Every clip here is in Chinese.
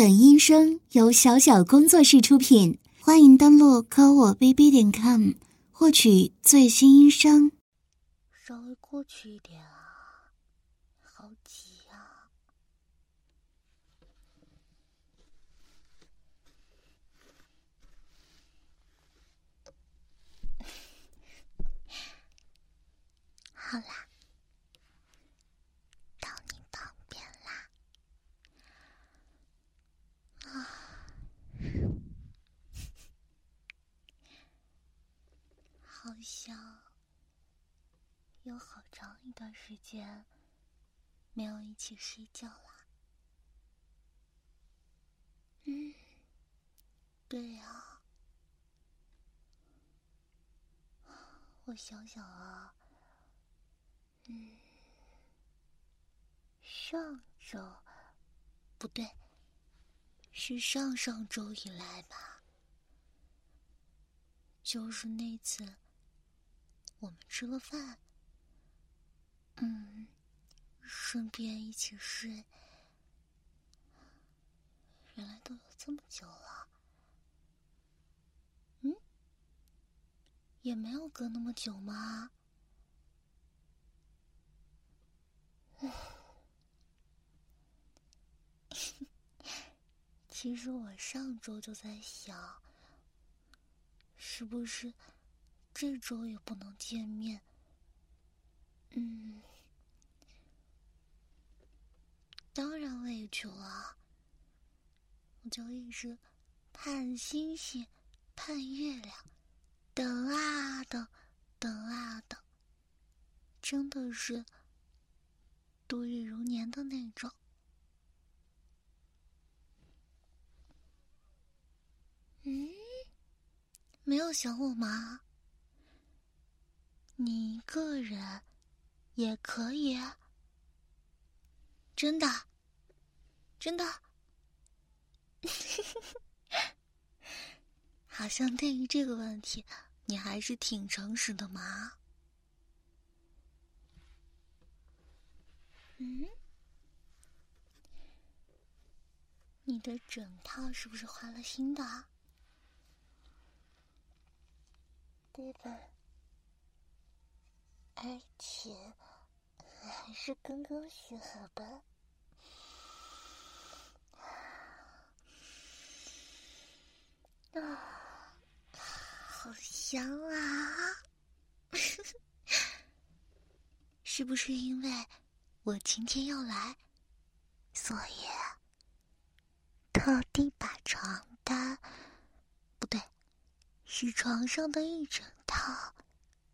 本音声由小小工作室出品，欢迎登录科我 bb 点 com 获取最新音声。稍微过去一点啊，好挤啊！好啦。好像有好长一段时间没有一起睡觉了。嗯，对呀，我想想啊，嗯，上周不对，是上上周以来吧，就是那次。我们吃了饭，嗯，顺便一起睡。原来都有这么久了，嗯，也没有隔那么久吗？其实我上周就在想，是不是？这周也不能见面，嗯，当然委屈了。我就一直盼星星，盼月亮，等啊等，等啊等，真的是度日如年的那种。嗯，没有想我吗？你一个人也可以，真的，真的，好像对于这个问题，你还是挺诚实的嘛。嗯，你的枕套是不是换了新的？对的。而且还是刚刚洗好的，啊，好香啊！是不是因为我今天要来，所以特地把床单，不对，是床上的一整套。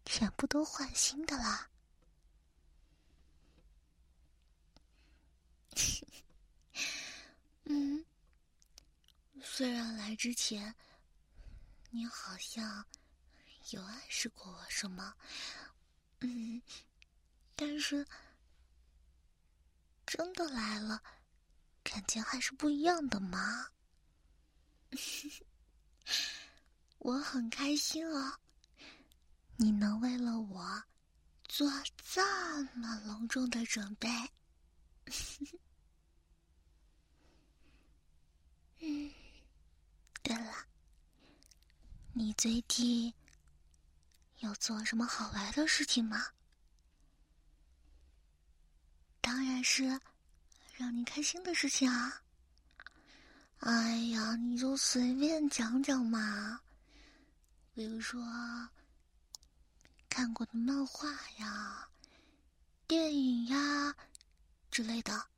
全部都换新的啦！嗯，虽然来之前你好像有暗示过我什么，嗯，但是真的来了，感觉还是不一样的嘛。我很开心哦。你能为了我做这么隆重的准备？嗯，对了，你最近有做什么好玩的事情吗？当然是让你开心的事情啊！哎呀，你就随便讲讲嘛，比如说。看过的漫画呀、电影呀之类的，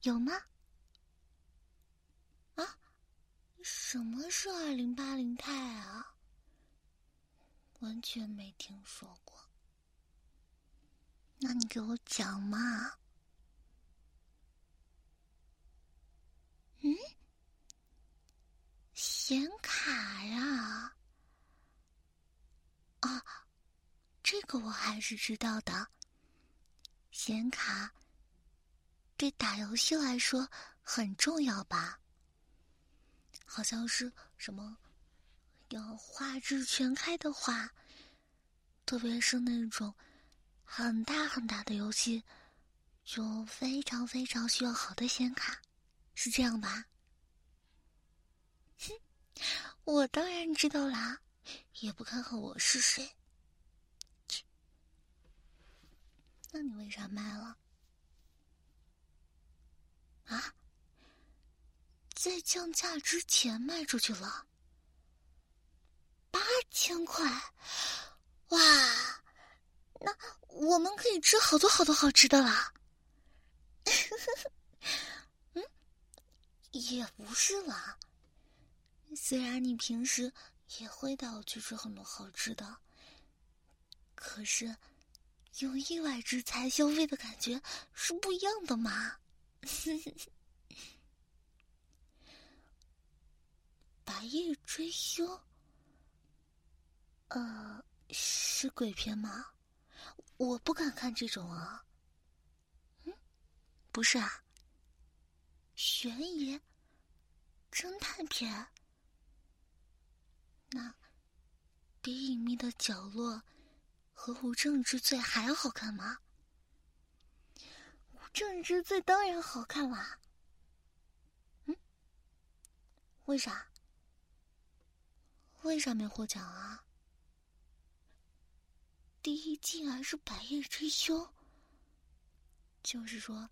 有吗？啊？什么是二零八零钛啊？完全没听说过。那你给我讲嘛？嗯？显卡呀？啊，这个我还是知道的。显卡对打游戏来说很重要吧？好像是什么要画质全开的话，特别是那种很大很大的游戏，就非常非常需要好的显卡。是这样吧？哼，我当然知道啦，也不看看我是谁。那你为啥卖了？啊？在降价之前卖出去了，八千块，哇！那我们可以吃好多好多好吃的啦。嗯，也不是啦。虽然你平时也会带我去吃很多好吃的，可是用意外之财消费的感觉是不一样的嘛。白夜追凶，呃，是鬼片吗？我不敢看这种啊。嗯，不是啊。悬疑、侦探片，那比隐秘的角落和无证之罪还要好看吗？无证之罪当然好看啦。嗯，为啥？为啥没获奖啊？第一竟然是《百夜追凶》，就是说，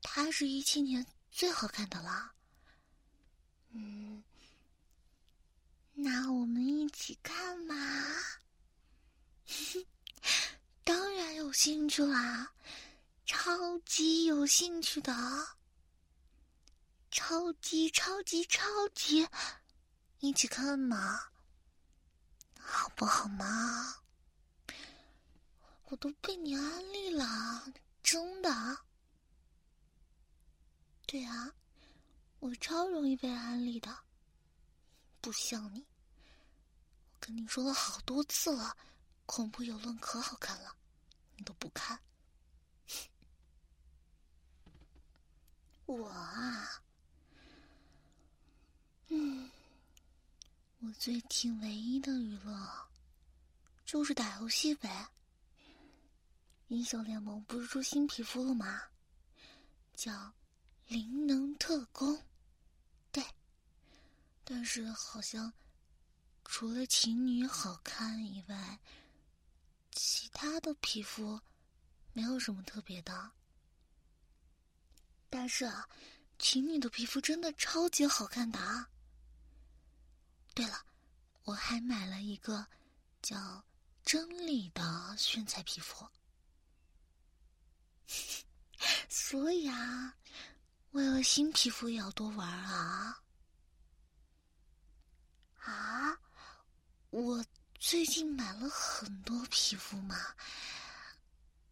他是一七年最好看的了。嗯，那我们一起看嘛？当然有兴趣啦，超级有兴趣的，超级超级超级。一起看嘛，好不好嘛？我都被你安利了，真的。对啊，我超容易被安利的，不像你。我跟你说了好多次了，恐怖游轮可好看了，你都不看。我啊，嗯。我最近唯一的娱乐，就是打游戏呗。英雄联盟不是出新皮肤了吗？叫灵能特工。对，但是好像除了情侣好看以外，其他的皮肤没有什么特别的。但是啊，情侣的皮肤真的超级好看的啊！对了，我还买了一个叫“真理”的炫彩皮肤，所以啊，为了新皮肤也要多玩啊！啊，我最近买了很多皮肤嘛，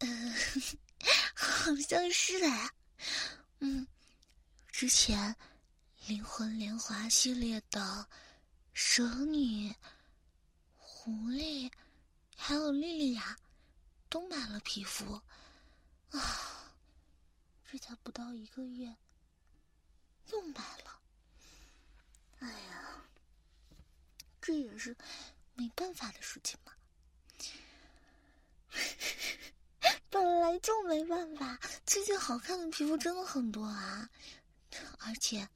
嗯，好像是哎，嗯，之前灵魂莲华系列的。蛇女、狐狸，还有莉莉娅，都买了皮肤啊！这才不到一个月，又买了。哎呀，这也是没办法的事情嘛。本来就没办法，最近好看的皮肤真的很多啊，而且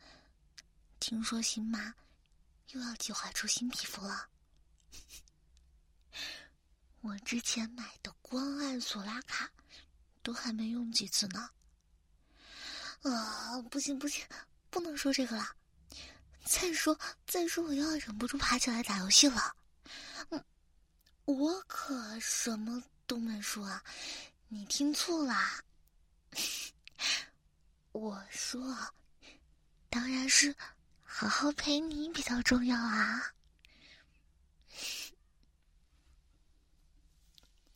听说新妈。又要计划出新皮肤了，我之前买的光暗索拉卡都还没用几次呢。啊，不行不行，不能说这个了。再说再说，我又要忍不住爬起来打游戏了。嗯，我可什么都没说啊，你听错啦。我说，当然是。好好陪你比较重要啊，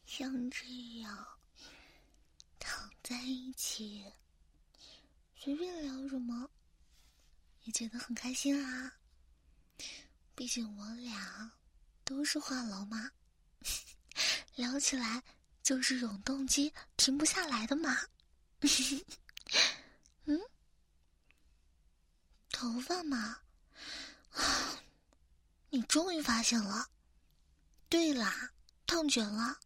像这样躺在一起，随便聊什么，也觉得很开心啊。毕竟我俩都是话痨嘛，聊起来就是永动机，停不下来的嘛。头发嘛，啊，你终于发现了。对啦，烫卷了。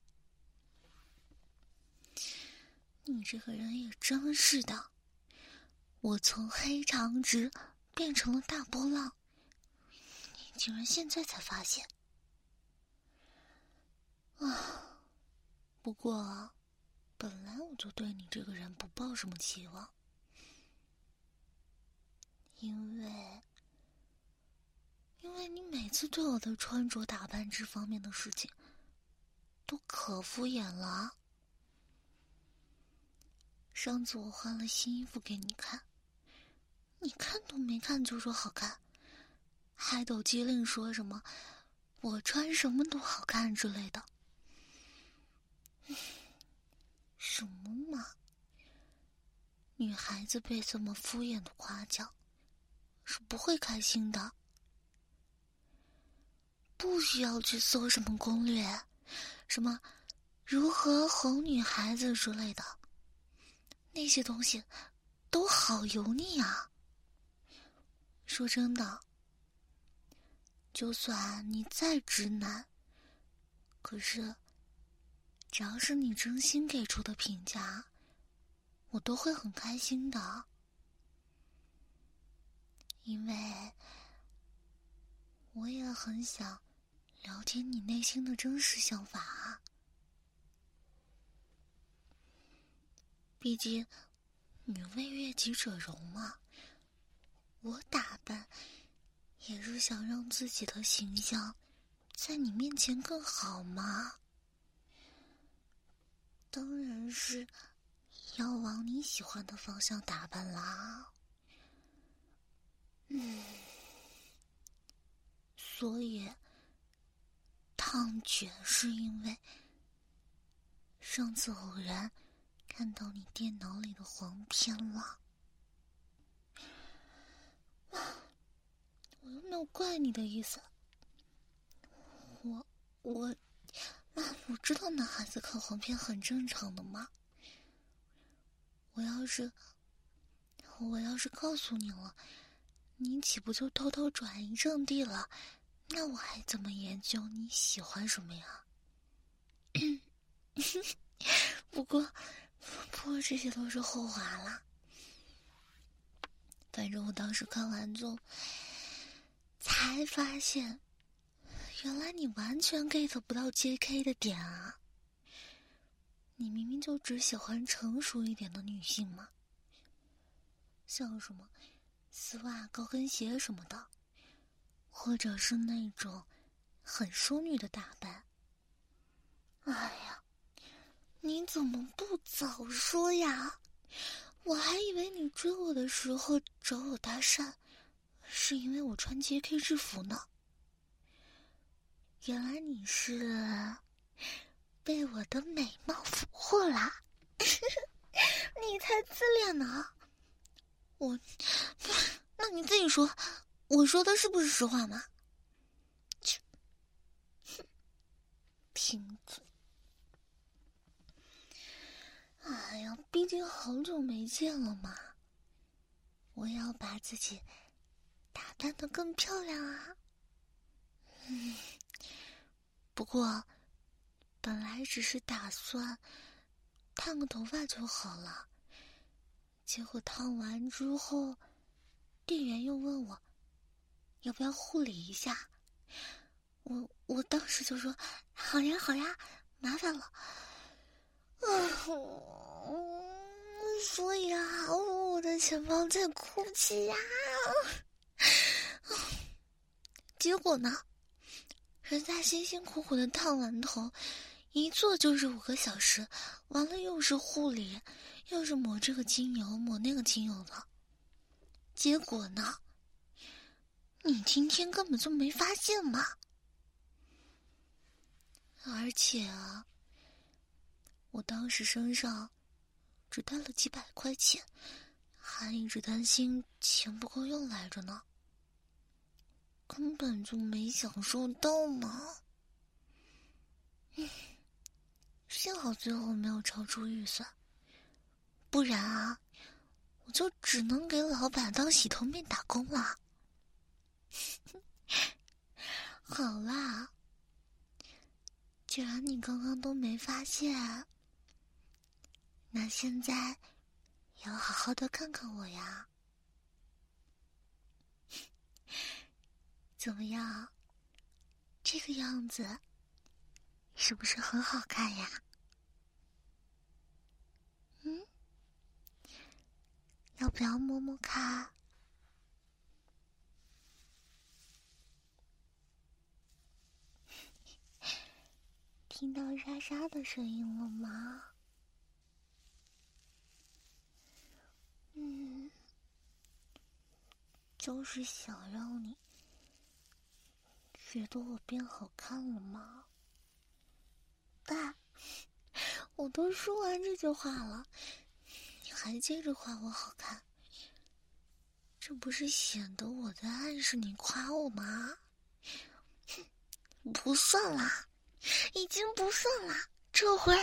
你这个人也真是的，我从黑长直变成了大波浪，你竟然现在才发现啊！不过，本来我就对你这个人不抱什么期望，因为，因为你每次对我的穿着打扮这方面的事情，都可敷衍了。上次我换了新衣服给你看。你看都没看就说好看，还抖机灵说什么我穿什么都好看之类的，什么嘛？女孩子被这么敷衍的夸奖，是不会开心的。不需要去搜什么攻略，什么如何哄女孩子之类的，那些东西都好油腻啊。说真的，就算你再直男，可是只要是你真心给出的评价，我都会很开心的，因为我也很想了解你内心的真实想法。毕竟，女为悦己者容嘛。我打扮，也是想让自己的形象在你面前更好嘛。当然是要往你喜欢的方向打扮啦。嗯，所以烫卷是因为上次偶然看到你电脑里的黄片了。我又没有怪你的意思，我我，啊，我知道男孩子看黄片很正常的嘛。我要是，我要是告诉你了，你岂不就偷偷转移阵地了？那我还怎么研究你喜欢什么呀？不过，不过这些都是后话了。反正我当时看完就才发现，原来你完全 get 不到 J.K. 的点啊！你明明就只喜欢成熟一点的女性嘛，像什么丝袜、高跟鞋什么的，或者是那种很淑女的打扮。哎呀，你怎么不早说呀？我还以为你追我的时候找我搭讪，是因为我穿 J.K. 制服呢。原来你是被我的美貌俘获啦！你才自恋呢！我，那你自己说，我说的是不是实话嘛？切，贫嘴。哎呀，毕竟好久没见了嘛，我要把自己打扮的更漂亮啊。嗯，不过本来只是打算烫个头发就好了，结果烫完之后，店员又问我要不要护理一下，我我当时就说好呀好呀，麻烦了。所以啊，我的钱包在哭泣呀。结果呢，人家辛辛苦苦的烫完头，一坐就是五个小时，完了又是护理，又是抹这个精油，抹那个精油的。结果呢，你今天根本就没发现嘛。而且啊。我当时身上只带了几百块钱，还一直担心钱不够用来着呢，根本就没享受到嘛。嗯，幸好最后没有超出预算，不然啊，我就只能给老板当洗头妹打工了。好啦，既然你刚刚都没发现，那现在也要好好的看看我呀。怎么样，这个样子是不是很好看呀？要不要摸摸看？听到沙沙的声音了吗？嗯，就是想让你觉得我变好看了吗？爸，我都说完这句话了，还接着夸我好看，这不是显得我在暗示你夸我吗？不算啦。已经不算了，这回，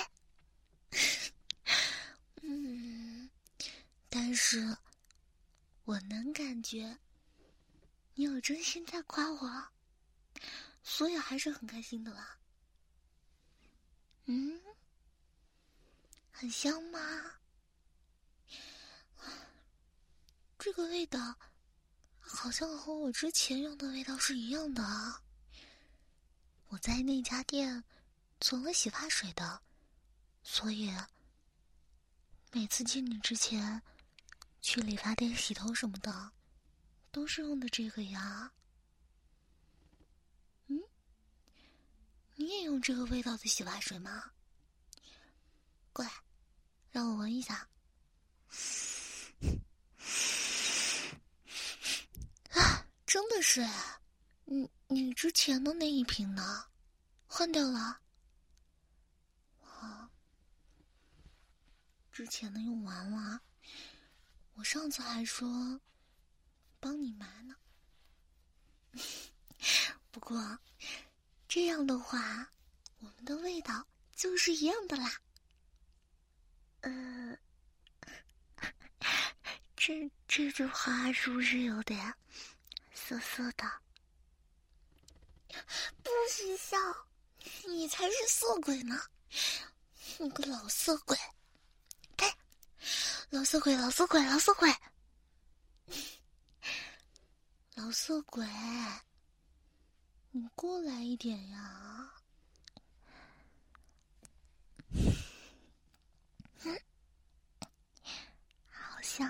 嗯，但是我能感觉你有真心在夸我，所以还是很开心的啦。嗯，很香吗？这个味道好像和我之前用的味道是一样的啊。我在那家店做了洗发水的，所以每次见你之前去理发店洗头什么的，都是用的这个呀。嗯，你也用这个味道的洗发水吗？过来，让我闻一下。啊，真的是。你你之前的那一瓶呢？换掉了。啊，之前的用完了。我上次还说帮你买呢。不过这样的话，我们的味道就是一样的啦。呃，这这句话是不是有点涩涩的？不许笑！你才是色鬼呢！你个老色鬼！呸！老色鬼，老色鬼，老色鬼！老色鬼，你过来一点呀！嗯，好像，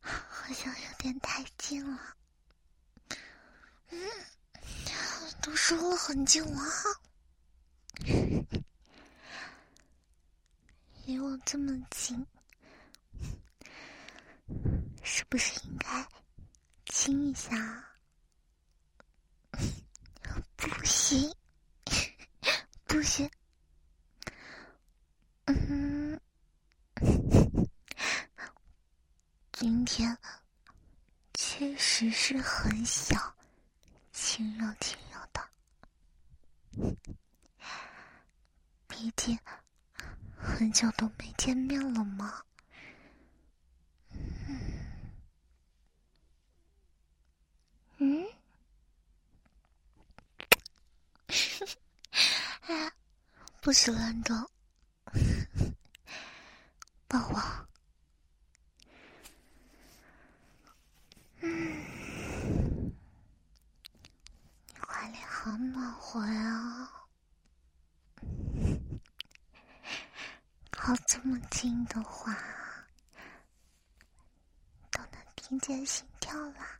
好像有点太近了。嗯。都说了很近了，离我这么近，是不是应该亲一下？不行，不行，嗯，今天确实是很想亲热亲热的。毕竟很久都没见面了嘛。不许乱动，抱我。嗯。好暖和呀！靠这么近的话，都能听见心跳啦。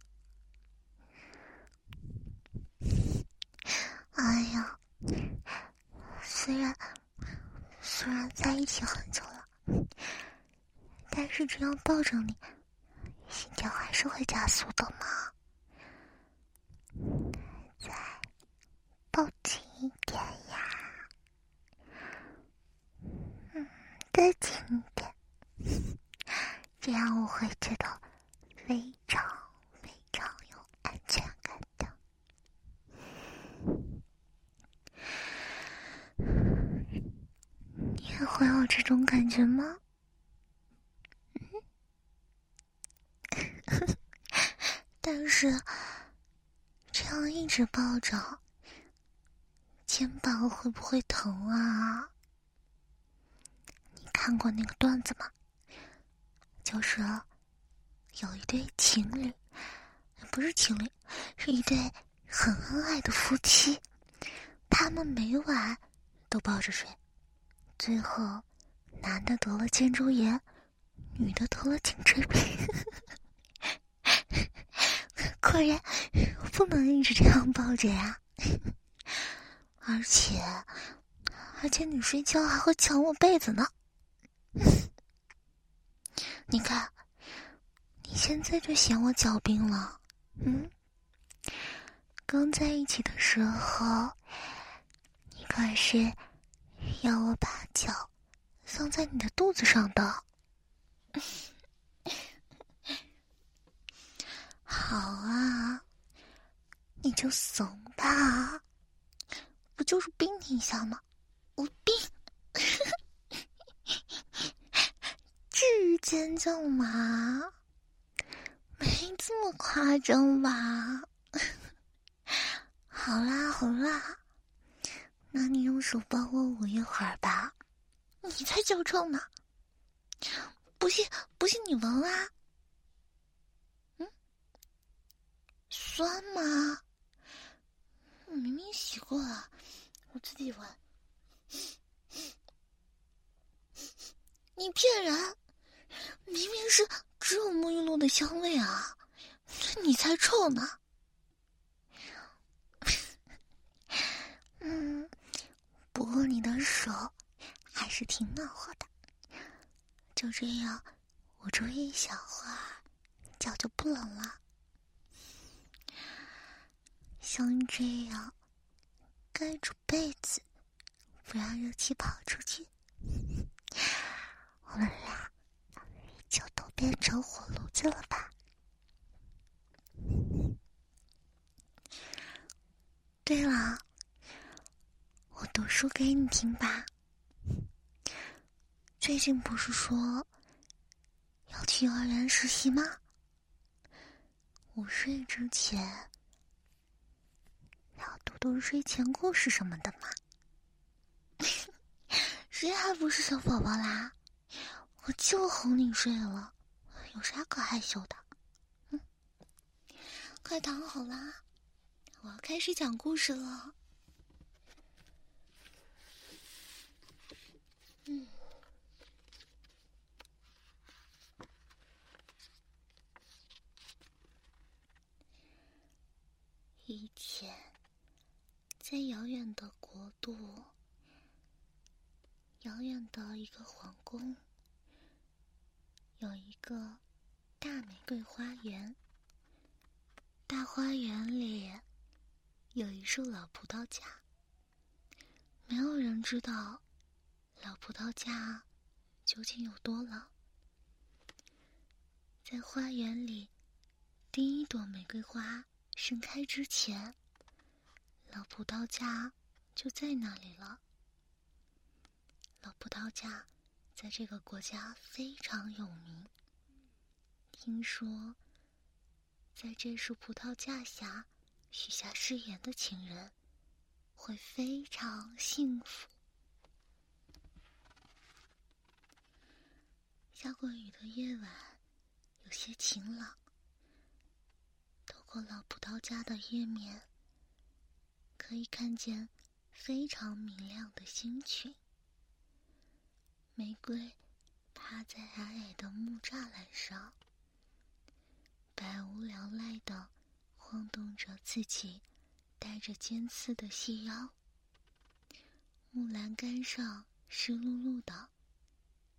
哎呀，虽然虽然在一起很久了，但是这样抱着你，心跳还是会加速的吗？再。抱紧一点呀，嗯，再紧一点，这样我会觉得非常非常有安全感的。你也会有这种感觉吗？但是这样一着。肩膀会不会疼啊？你看过那个段子吗？就是有一对情侣不是情侣，是一对很恩爱的夫妻。他们每晚都抱着睡，最后男的得了肩周炎，女的得了颈椎病。果然不能一直这样抱着呀！而且，而且你睡觉还会抢我被子呢。你看，你现在就嫌我脚冰了，嗯？刚在一起的时候，你可是要我把脚放在你的肚子上的。好啊，就怂吧，不就是冰你一下吗？我冰。至于尖叫吗？没这么夸张吧？好啦好啦，那你用手帮我捂一会儿吧。你才脚臭呢！不信不信你闻啊？嗯，酸吗？我明明洗过了，我自己闻。你骗人！明明是只有沐浴露的香味啊，你才臭呢。嗯，不过你的手还是挺暖和的。就这样，捂住一小会儿，脚就不冷了。像这样盖住被子，不让热气跑出去，我们俩。就都变成火炉子了吧？对了，我读书给你听吧。最近不是说要去幼儿园实习吗？午睡之前要读读睡前故事什么的嘛。谁还不是小宝宝啦？我就哄你睡了，有啥可害羞的？嗯，快躺好啦，我要开始讲故事了。嗯，以前，在遥远的国度，遥远的一个皇宫。有一个大玫瑰花园，大花园里有一树老葡萄架。没有人知道老葡萄架究竟有多老。在花园里，第一朵玫瑰花盛开之前，老葡萄架就在那里了。老葡萄架。在这个国家非常有名。听说，在这树葡萄架下许下誓言的情人，会非常幸福。下过雨的夜晚，有些晴朗。透过老葡萄架的叶面，可以看见非常明亮的星群。玫瑰趴在矮矮的木栅栏上，百无聊赖的晃动着自己带着尖刺的细腰。木栏杆上湿漉漉的，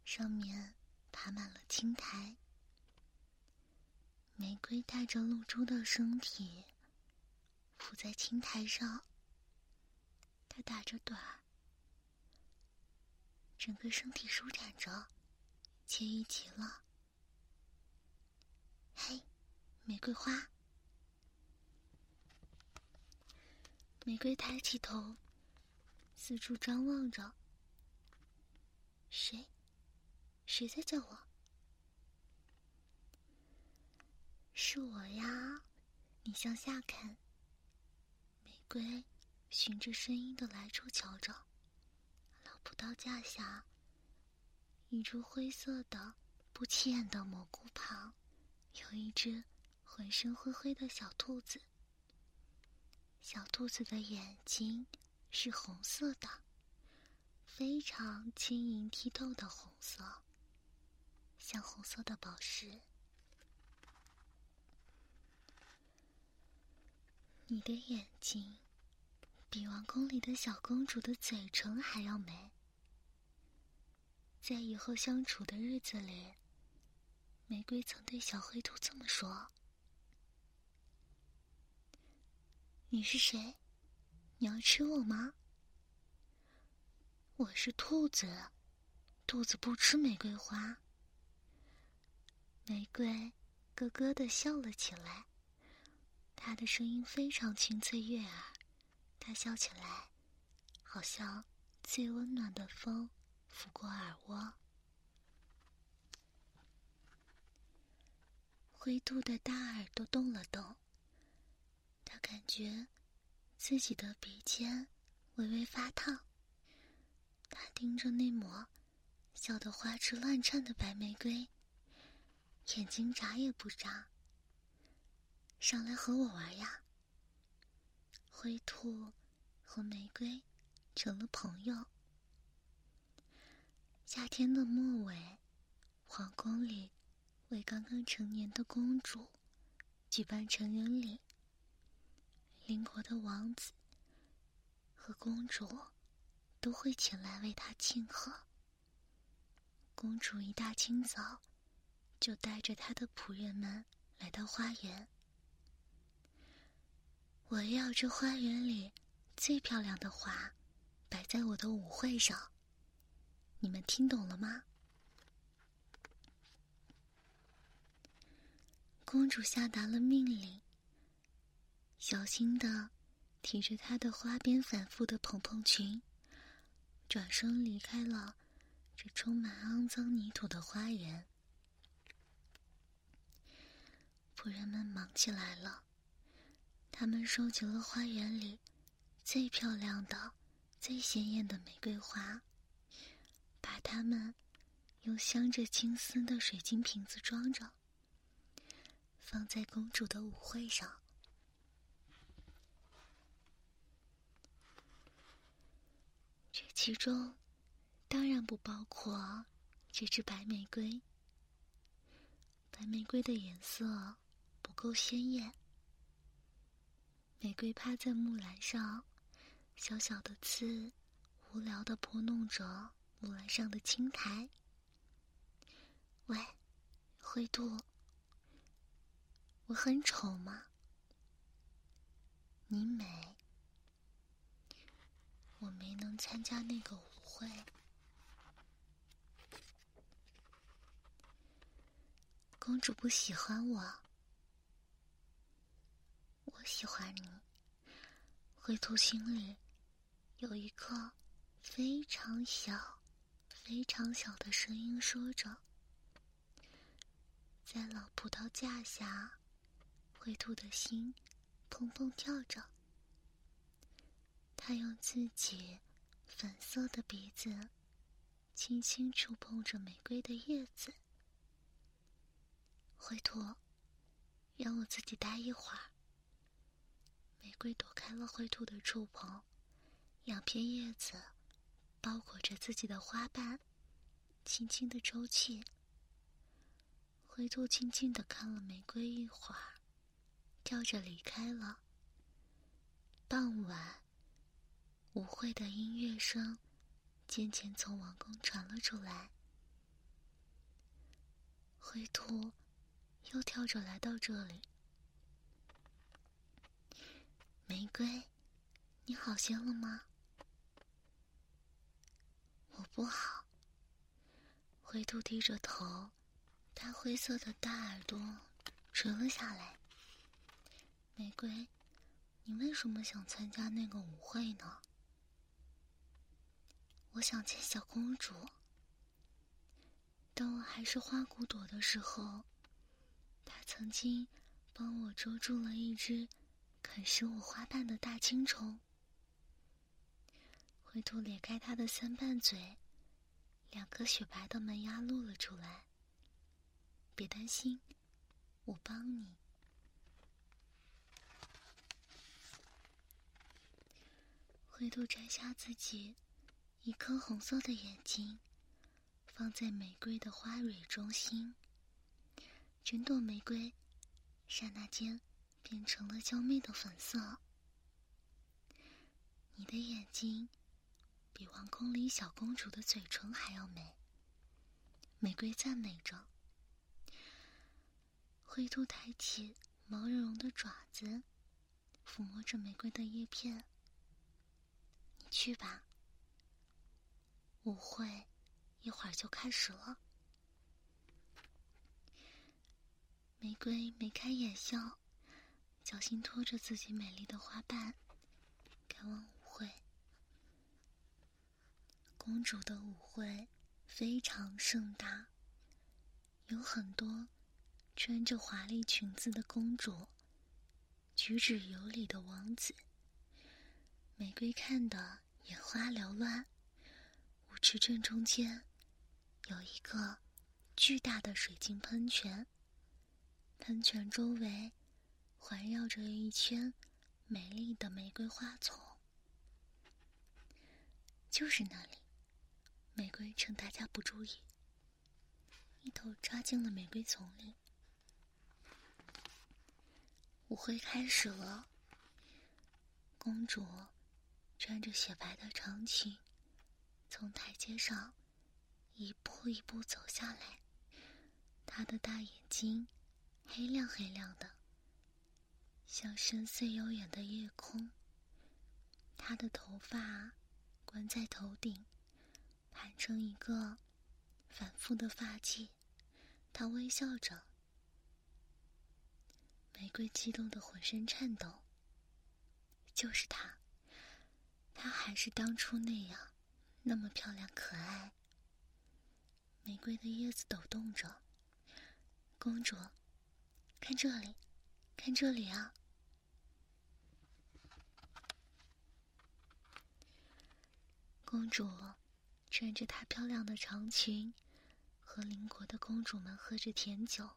上面爬满了青苔。玫瑰带着露珠的身体伏在青苔上，他打着盹儿。整个身体舒展着，惬意极了。嘿，玫瑰花。玫瑰抬起头，四处张望着。谁？谁在叫我？是我呀！你向下看。玫瑰循着声音的来处瞧着。老葡萄架下，一株灰色的、不起眼的蘑菇旁，有一只浑身灰灰的小兔子。小兔子的眼睛是红色的，非常晶莹剔透的红色，像红色的宝石。你的眼睛比王宫里的小公主的嘴唇还要美。在以后相处的日子里，玫瑰曾对小灰兔这么说：“你是谁？你要吃我吗？”“我是兔子，兔子不吃玫瑰花。”玫瑰咯咯的笑了起来。她的声音非常清脆悦耳，他笑起来，好像最温暖的风拂过耳窝。灰兔的大耳朵动了动，他感觉自己的鼻尖微微发烫。他盯着那抹笑得花枝乱颤的白玫瑰，眼睛眨也不眨。上来和我玩呀！灰兔和玫瑰成了朋友。夏天的末尾，皇宫里为刚刚成年的公主举办成人礼。邻国的王子和公主都会前来为她庆贺。公主一大清早就带着她的仆人们来到花园。我要这花园里最漂亮的花，摆在我的舞会上。你们听懂了吗？公主下达了命令，小心的提着她的花边反复的蓬蓬裙，转身离开了这充满肮脏泥土的花园。仆人们忙起来了。他们收集了花园里最漂亮的、最鲜艳的玫瑰花，把它们用镶着金丝的水晶瓶子装着，放在公主的舞会上。这其中当然不包括这只白玫瑰。白玫瑰的颜色不够鲜艳。玫瑰趴在木兰上，小小的刺无聊的拨弄着木兰上的青苔。喂，灰兔，我很丑吗？你美，我没能参加那个舞会。公主不喜欢我。我喜欢你。灰兔心里有一个非常小、非常小的声音说着。在老葡萄架下，灰兔的心砰砰跳着。它用自己粉色的鼻子轻轻触碰着玫瑰的叶子。灰兔，让我自己待一会儿。玫瑰躲开了灰兔的触碰，两片叶子包裹着自己的花瓣，轻轻的抽泣。灰兔静静的看了玫瑰一会儿，跳着离开了。傍晚，舞会的音乐声渐渐从王宫传了出来。灰兔又跳着来到这里。玫瑰，你好些了吗？我不好。灰兔低着头，它灰色的大耳朵垂了下来。玫瑰，你为什么想参加那个舞会呢？我想见小公主。当我还是花骨朵的时候，她曾经帮我捉住了一只。啃食我花瓣的大青虫灰兔咧开它的三瓣嘴两颗雪白的门牙露了出来别担心我帮你。灰兔摘下自己一颗红色的眼睛放在玫瑰的花蕊中心。整朵玫瑰刹那间变成了娇媚的粉色。你的眼睛比王宫里小公主的嘴唇还要美。玫瑰赞美着。灰兔抬起毛茸茸的爪子，抚摸着玫瑰的叶片。你去吧，舞会一会儿就开始了。玫瑰眉开眼笑，小心拖着自己美丽的花瓣，赶往舞会。公主的舞会。非常盛大，有很多穿着华丽裙子的公主，举止有礼的王子。玫瑰看得眼花缭乱。舞池正中间有一个巨大的水晶喷泉，喷泉周围环绕着一圈美丽的玫瑰花丛，就是那里。玫瑰趁大家不注意，一头扎进了玫瑰丛里。舞会开始了。公主穿着雪白的长裙，从台阶上一步一步走下来。她的大眼睛黑亮黑亮的，像深邃悠远的夜空。她的头发关在头顶。盘成一个反复的发髻，他微笑着。玫瑰激动的浑身颤抖。就是他，他还是当初那样，那么漂亮可爱。玫瑰的叶子抖动着。公主，看这里，看这里啊！公主。穿着她漂亮的长裙，和邻国的公主们喝着甜酒，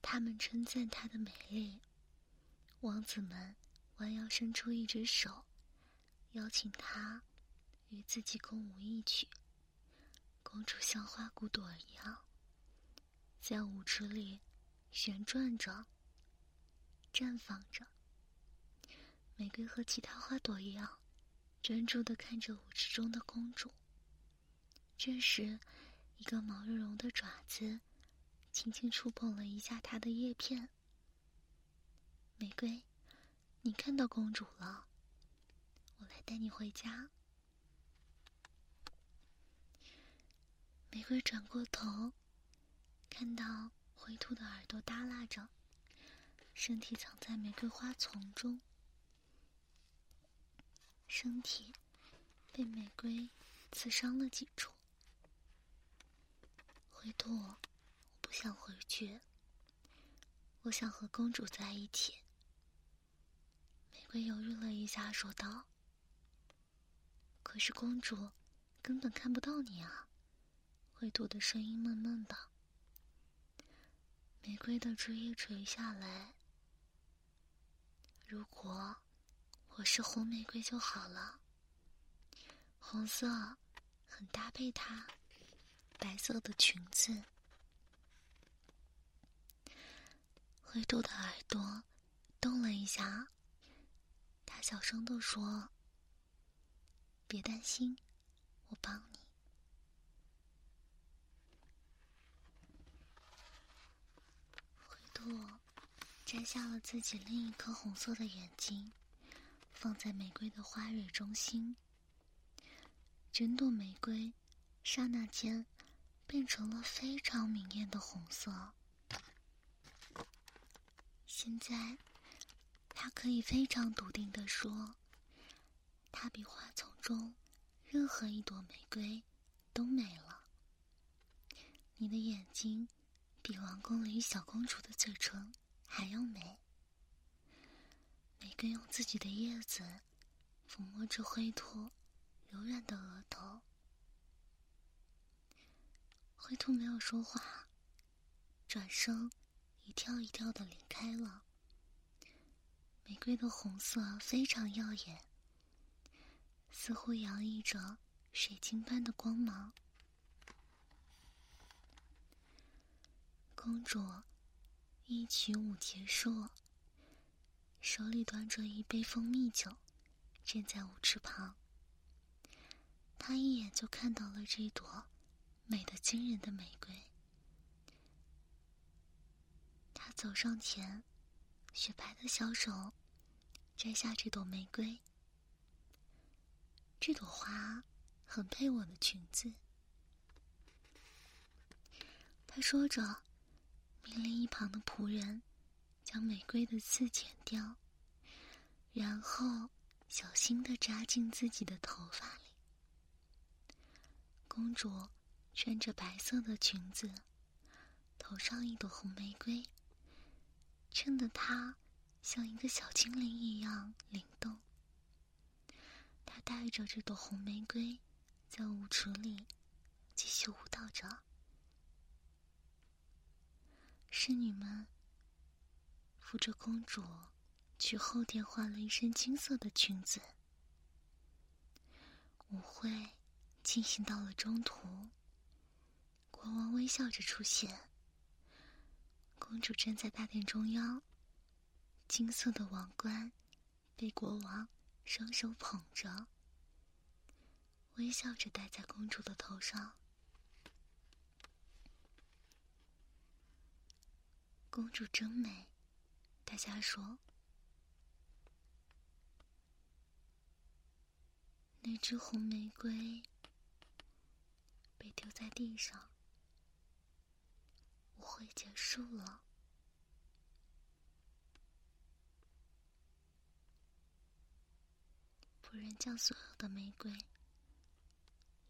他们称赞她的美丽。王子们弯腰伸出一只手，邀请她与自己共舞一曲。公主像花骨朵一样，在舞池里旋转着，绽放着。玫瑰和其他花朵一样，专注的看着舞池中的公主。这时，一个毛茸茸的爪子轻轻触碰了一下它的叶片。玫瑰，你看到公主了，我来带你回家。玫瑰转过头，看到灰兔的耳朵耷拉着，身体藏在玫瑰花丛中，身体被玫瑰刺伤了几处。灰兔，我不想回去。我想和公主在一起。玫瑰犹豫了一下，说道：“可是公主根本看不到你啊。”灰兔的声音闷闷的。玫瑰的枝叶垂下来。如果我是红玫瑰就好了。红色很搭配它。白色的裙子，灰兔的耳朵动了一下，他小声的说：“别担心，我帮你。”灰兔摘下了自己另一颗红色的眼睛，放在玫瑰的花蕊中心，整朵玫瑰刹那间。变成了非常明艳的红色。现在，他可以非常笃定的说，它比花丛中任何一朵玫瑰都美了。你的眼睛比王宫里小公主的嘴唇还要美。玫瑰用自己的叶子抚摸着灰兔柔软的额头。灰兔没有说话，转身一跳一跳的离开了。玫瑰的红色非常耀眼，似乎洋溢着水晶般的光芒。公主一曲舞结束，手里端着一杯蜂蜜酒，站在舞池旁。他一眼就看到了这朵美得惊人的玫瑰。他走上前，雪白的小手摘下这朵玫瑰。这朵花很配我的裙子。他说着。命令一旁的仆人将玫瑰的刺剪掉，然后小心的扎进自己的头发里。公主穿着白色的裙子，头上一朵红玫瑰，衬得她像一个小精灵一样灵动。她带着这朵红玫瑰，在舞池里继续舞蹈着。侍女们扶着公主去后殿换了一身金色的裙子。舞会进行到了中途，国王微笑着出现。公主站在大殿中央，金色的王冠被国王双手捧着，微笑着戴在公主的头上。公主真美，大家说。那只红玫瑰被丢在地上，舞会结束了。仆人将所有的玫瑰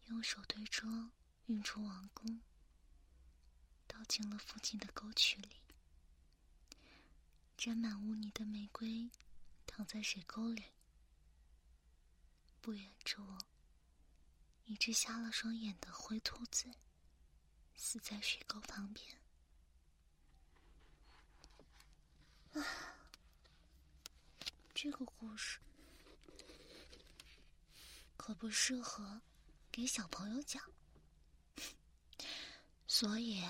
用手推车运出王宫，倒进了附近的沟渠里。沾满污泥的玫瑰躺在水沟里。不远处，一只瞎了双眼的灰兔子死在水沟旁边。啊，这个故事可不适合给小朋友讲，所以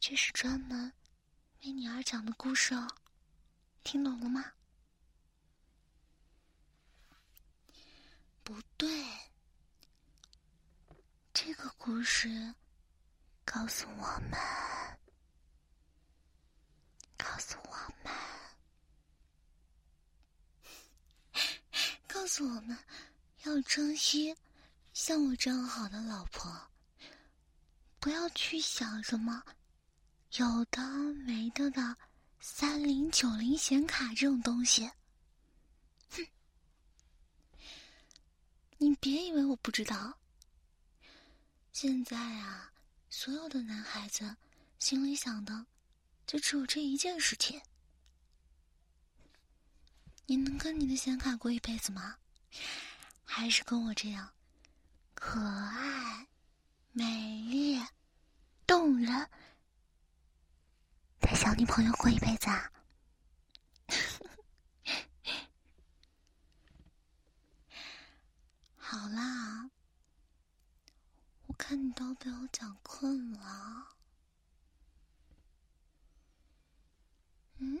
这是专门。为你而讲的故事哦，听懂了吗？不对，这个故事告诉我们，告诉我们，告诉我们要珍惜像我这样好的老婆，不要去想什么。有的没的的，三零九零显卡这种东西，哼！你别以为我不知道。现在啊，所有的男孩子心里想的，就只有这一件事情：你能跟你的显卡过一辈子吗？还是跟我这样可爱、美丽、动人？小女朋友过一辈子啊！好啦，我看你都被我讲困了。嗯？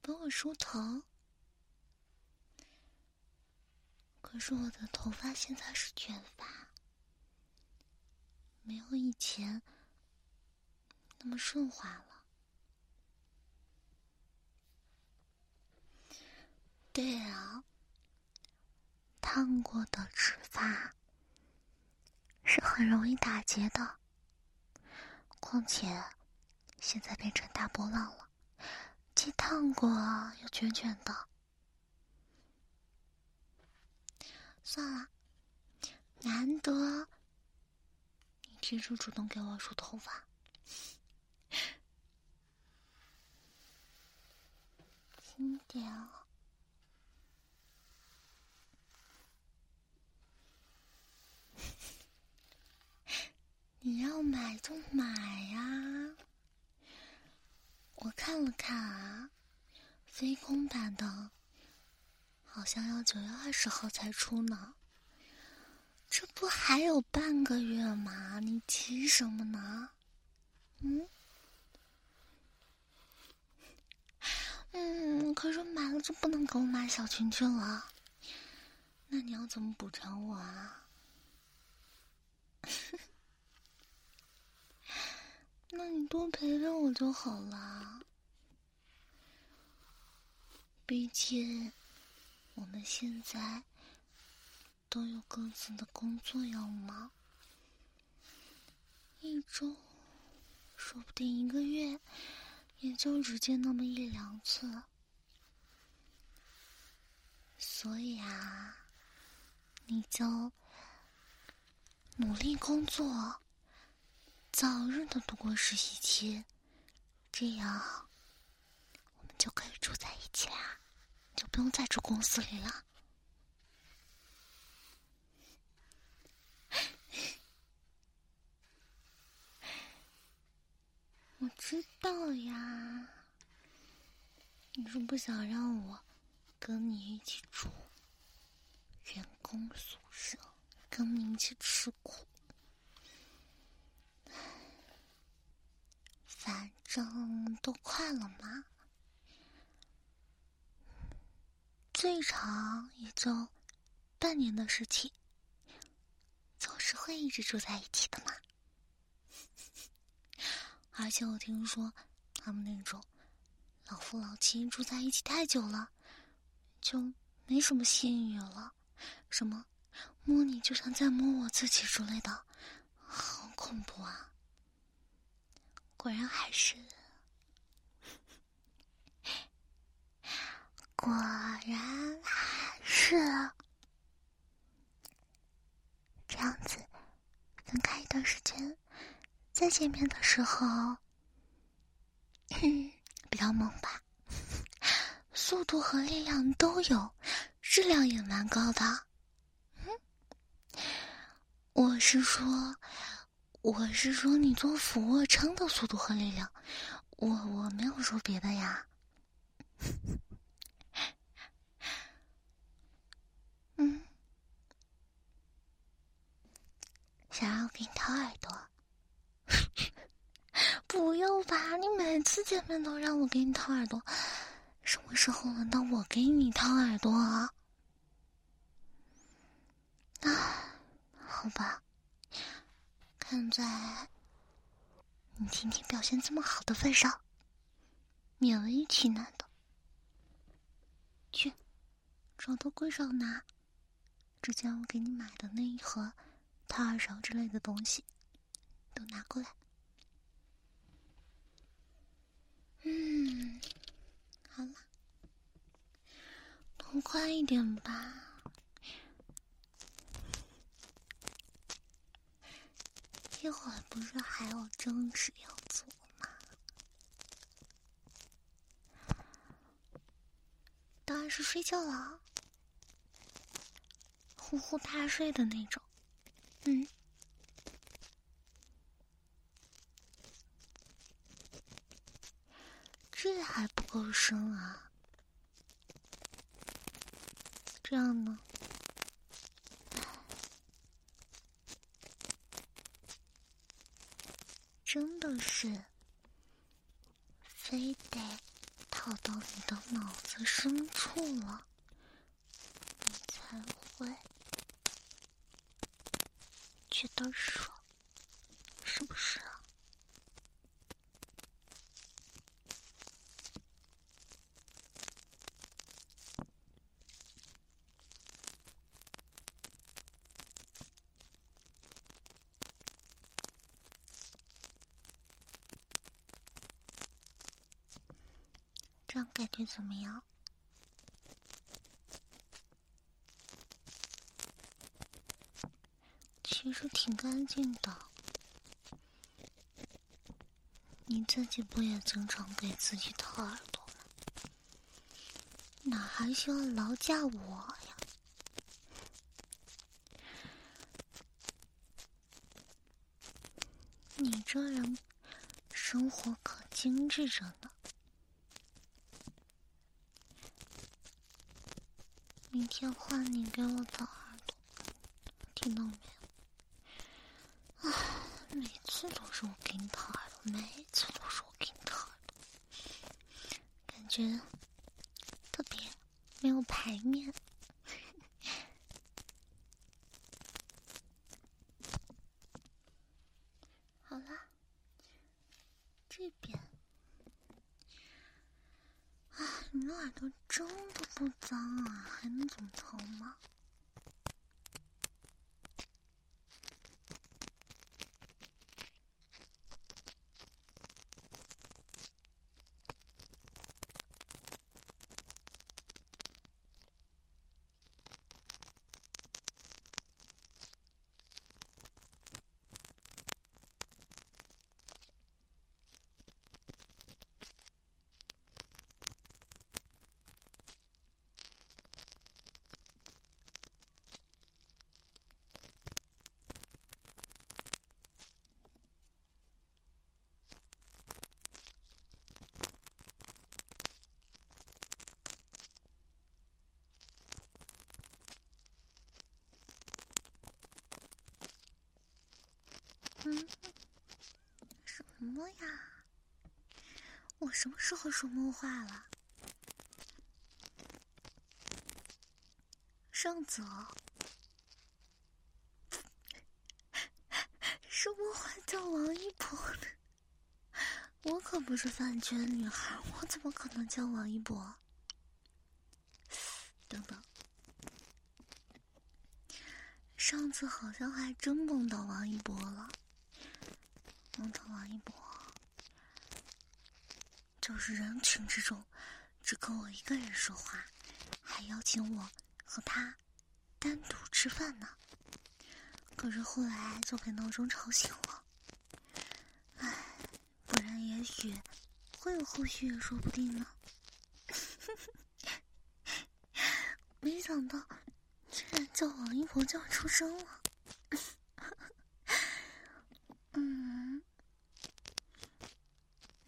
帮我梳头？可是我的头发现在是卷发，没有以前。那么顺滑了。对啊，烫过的直发是很容易打结的。况且现在变成大波浪了，既烫过又卷卷的。算了，难得你提出主动给我梳头发。轻点哦！你要买就买呀！我看了看啊，飞空版的好像要九月二十号才出呢。这不还有半个月吗？你急什么呢？嗯？嗯，可是买了就不能给我买小裙裙了。那你要怎么补偿我啊？那你多陪陪我就好了。毕竟我们现在都有各自的工作要忙，一周说不定一个月也就只见那么一两次，所以啊。你就努力工作，早日的度过实习期，这样我们就可以住在一起啦，就不用再住公司里了。我知道呀，你是不想让我跟你一起住。员工宿舍，跟你一起吃苦，反正都快了嘛，最长也就半年的事情，总是会一直住在一起的嘛。而且我听说，他们那种老夫老妻住在一起太久了，就没什么吸引欲了。什么？摸你就像在摸我自己之类的，好恐怖啊！果然还是，果然还是这样子。分开一段时间，再见面的时候，比较猛吧？速度和力量都有。质量也蛮高的，嗯，我是说，我是说你做俯卧撑的速度和力量，我我没有说别的呀，嗯，想要给你掏耳朵，不要吧，你每次见面都让我给你掏耳朵，什么时候轮到我给你掏耳朵啊？啊，好吧，看在你今天表现这么好的份上，勉为其难的去找到柜上拿之前我给你买的那一盒掏耳勺之类的东西，都拿过来。嗯，好了，痛快一点吧。一会儿不是还有正事要做吗？当然是睡觉了，呼呼大睡的那种。嗯，这还不够深啊？这样呢？真的是，非得套到你的脑子深处了，你才会觉得爽，是不是？这样感怎么样？其实挺干净的，你自己不也经常给自己掏耳朵吗？哪还需要劳驾我呀？你这人生活可精致着呢。明天换你给我掏耳朵，听到没有？啊，每次都是我给你掏耳朵，每次都是我给你掏耳朵，感觉特别没有排面。好了，这边。你的耳朵真的不脏啊，还能怎么操吗？什么呀？我什么时候说梦话了？上次说梦话叫王一博，我可不是饭圈女孩，我怎么可能叫王一博？等等，上次好像还真梦到王一博了。王一博，就是人群之中只跟我一个人说话，还邀请我和他单独吃饭呢。可是后来就被闹钟吵醒了，唉，不然也许会有后续也说不定呢。没想到，居然叫王一博就要出生了。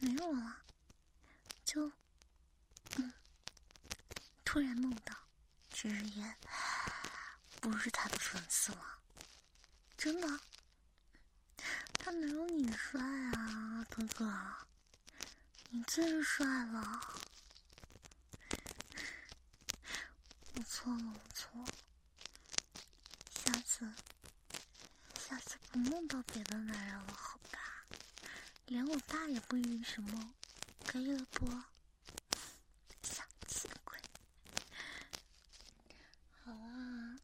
没有了，就嗯，突然梦到，其实也不是他的粉丝了，真的，他没有你帅啊，哥哥，你最帅了，我错了，我错了，下次，下次不梦到别的男人了，好？连我爸也不允许摸，可以了不？小气鬼。好啊，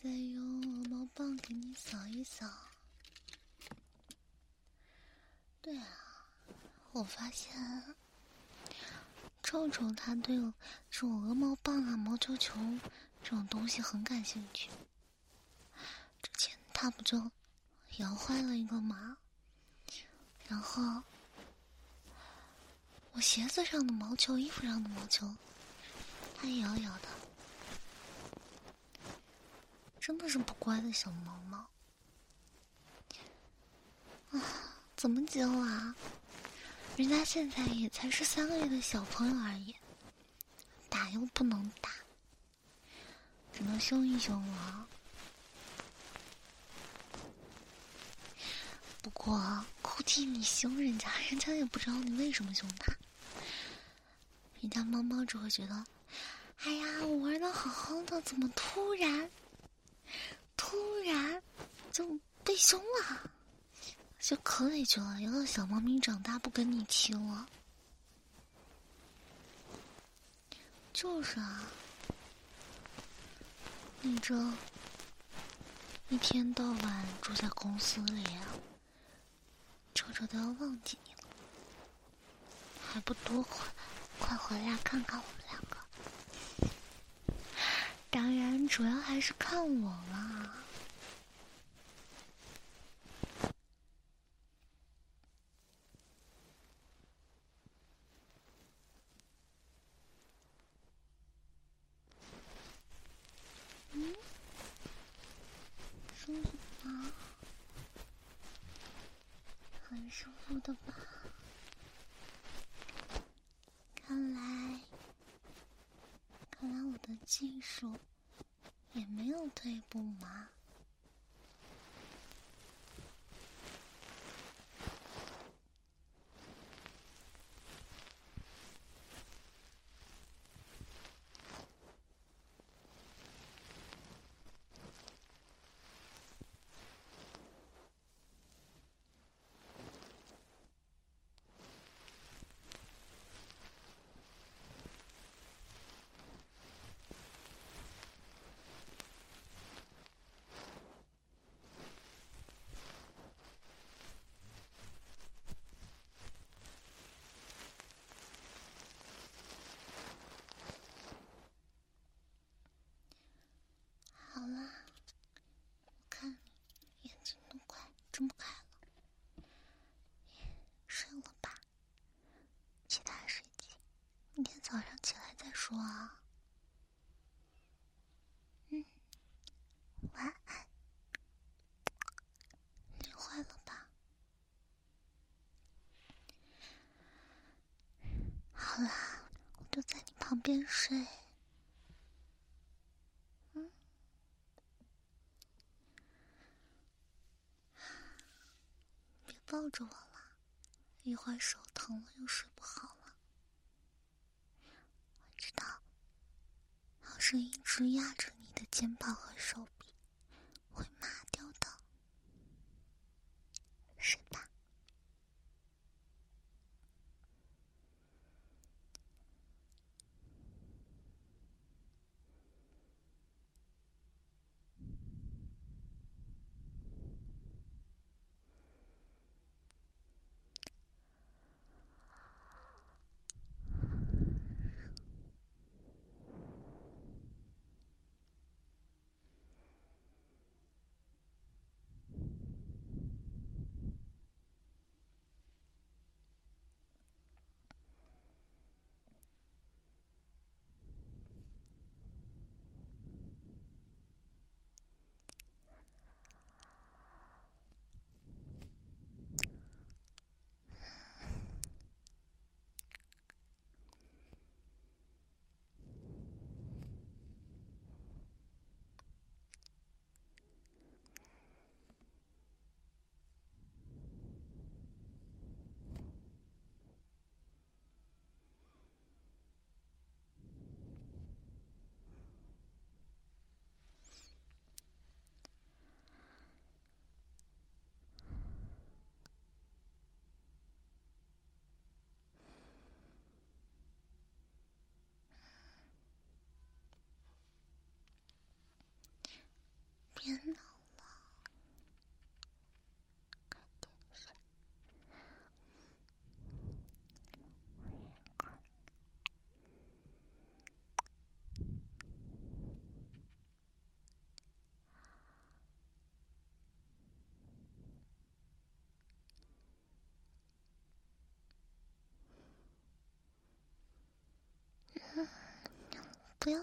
再用鹅毛棒给你扫一扫。对啊，我发现臭臭他对这种鹅毛棒啊、毛球球这种东西很感兴趣。之前他不就摇坏了一个吗？然后，我鞋子上的毛球、衣服上的毛球，它也要咬的，真的是不乖的小毛毛。啊，怎么教啊？人家现在也才是三个月的小朋友而已，打又不能打，只能凶一凶了。不过，估计你凶人家，人家也不知道你为什么凶他。人家猫猫只会觉得，哎呀，我玩的好好的，怎么突然，突然就被凶了，就可委屈了。一个小猫咪长大不跟你亲了，就是啊，你这一天到晚住在公司里。臭臭都要忘记你了，还不多快，快回来看看我们两个。当然，主要还是看我嘛。嗯，说什么？很舒服的吧？看来，看来我的技术也没有退步嘛。我嗯晚安。你坏了吧？好啦我就在你旁边睡。嗯。别抱着我了一会儿手疼了又睡不好了。我知道，要一直压着你的肩膀和手臂，会麻掉的。睡吧。别闹了，不要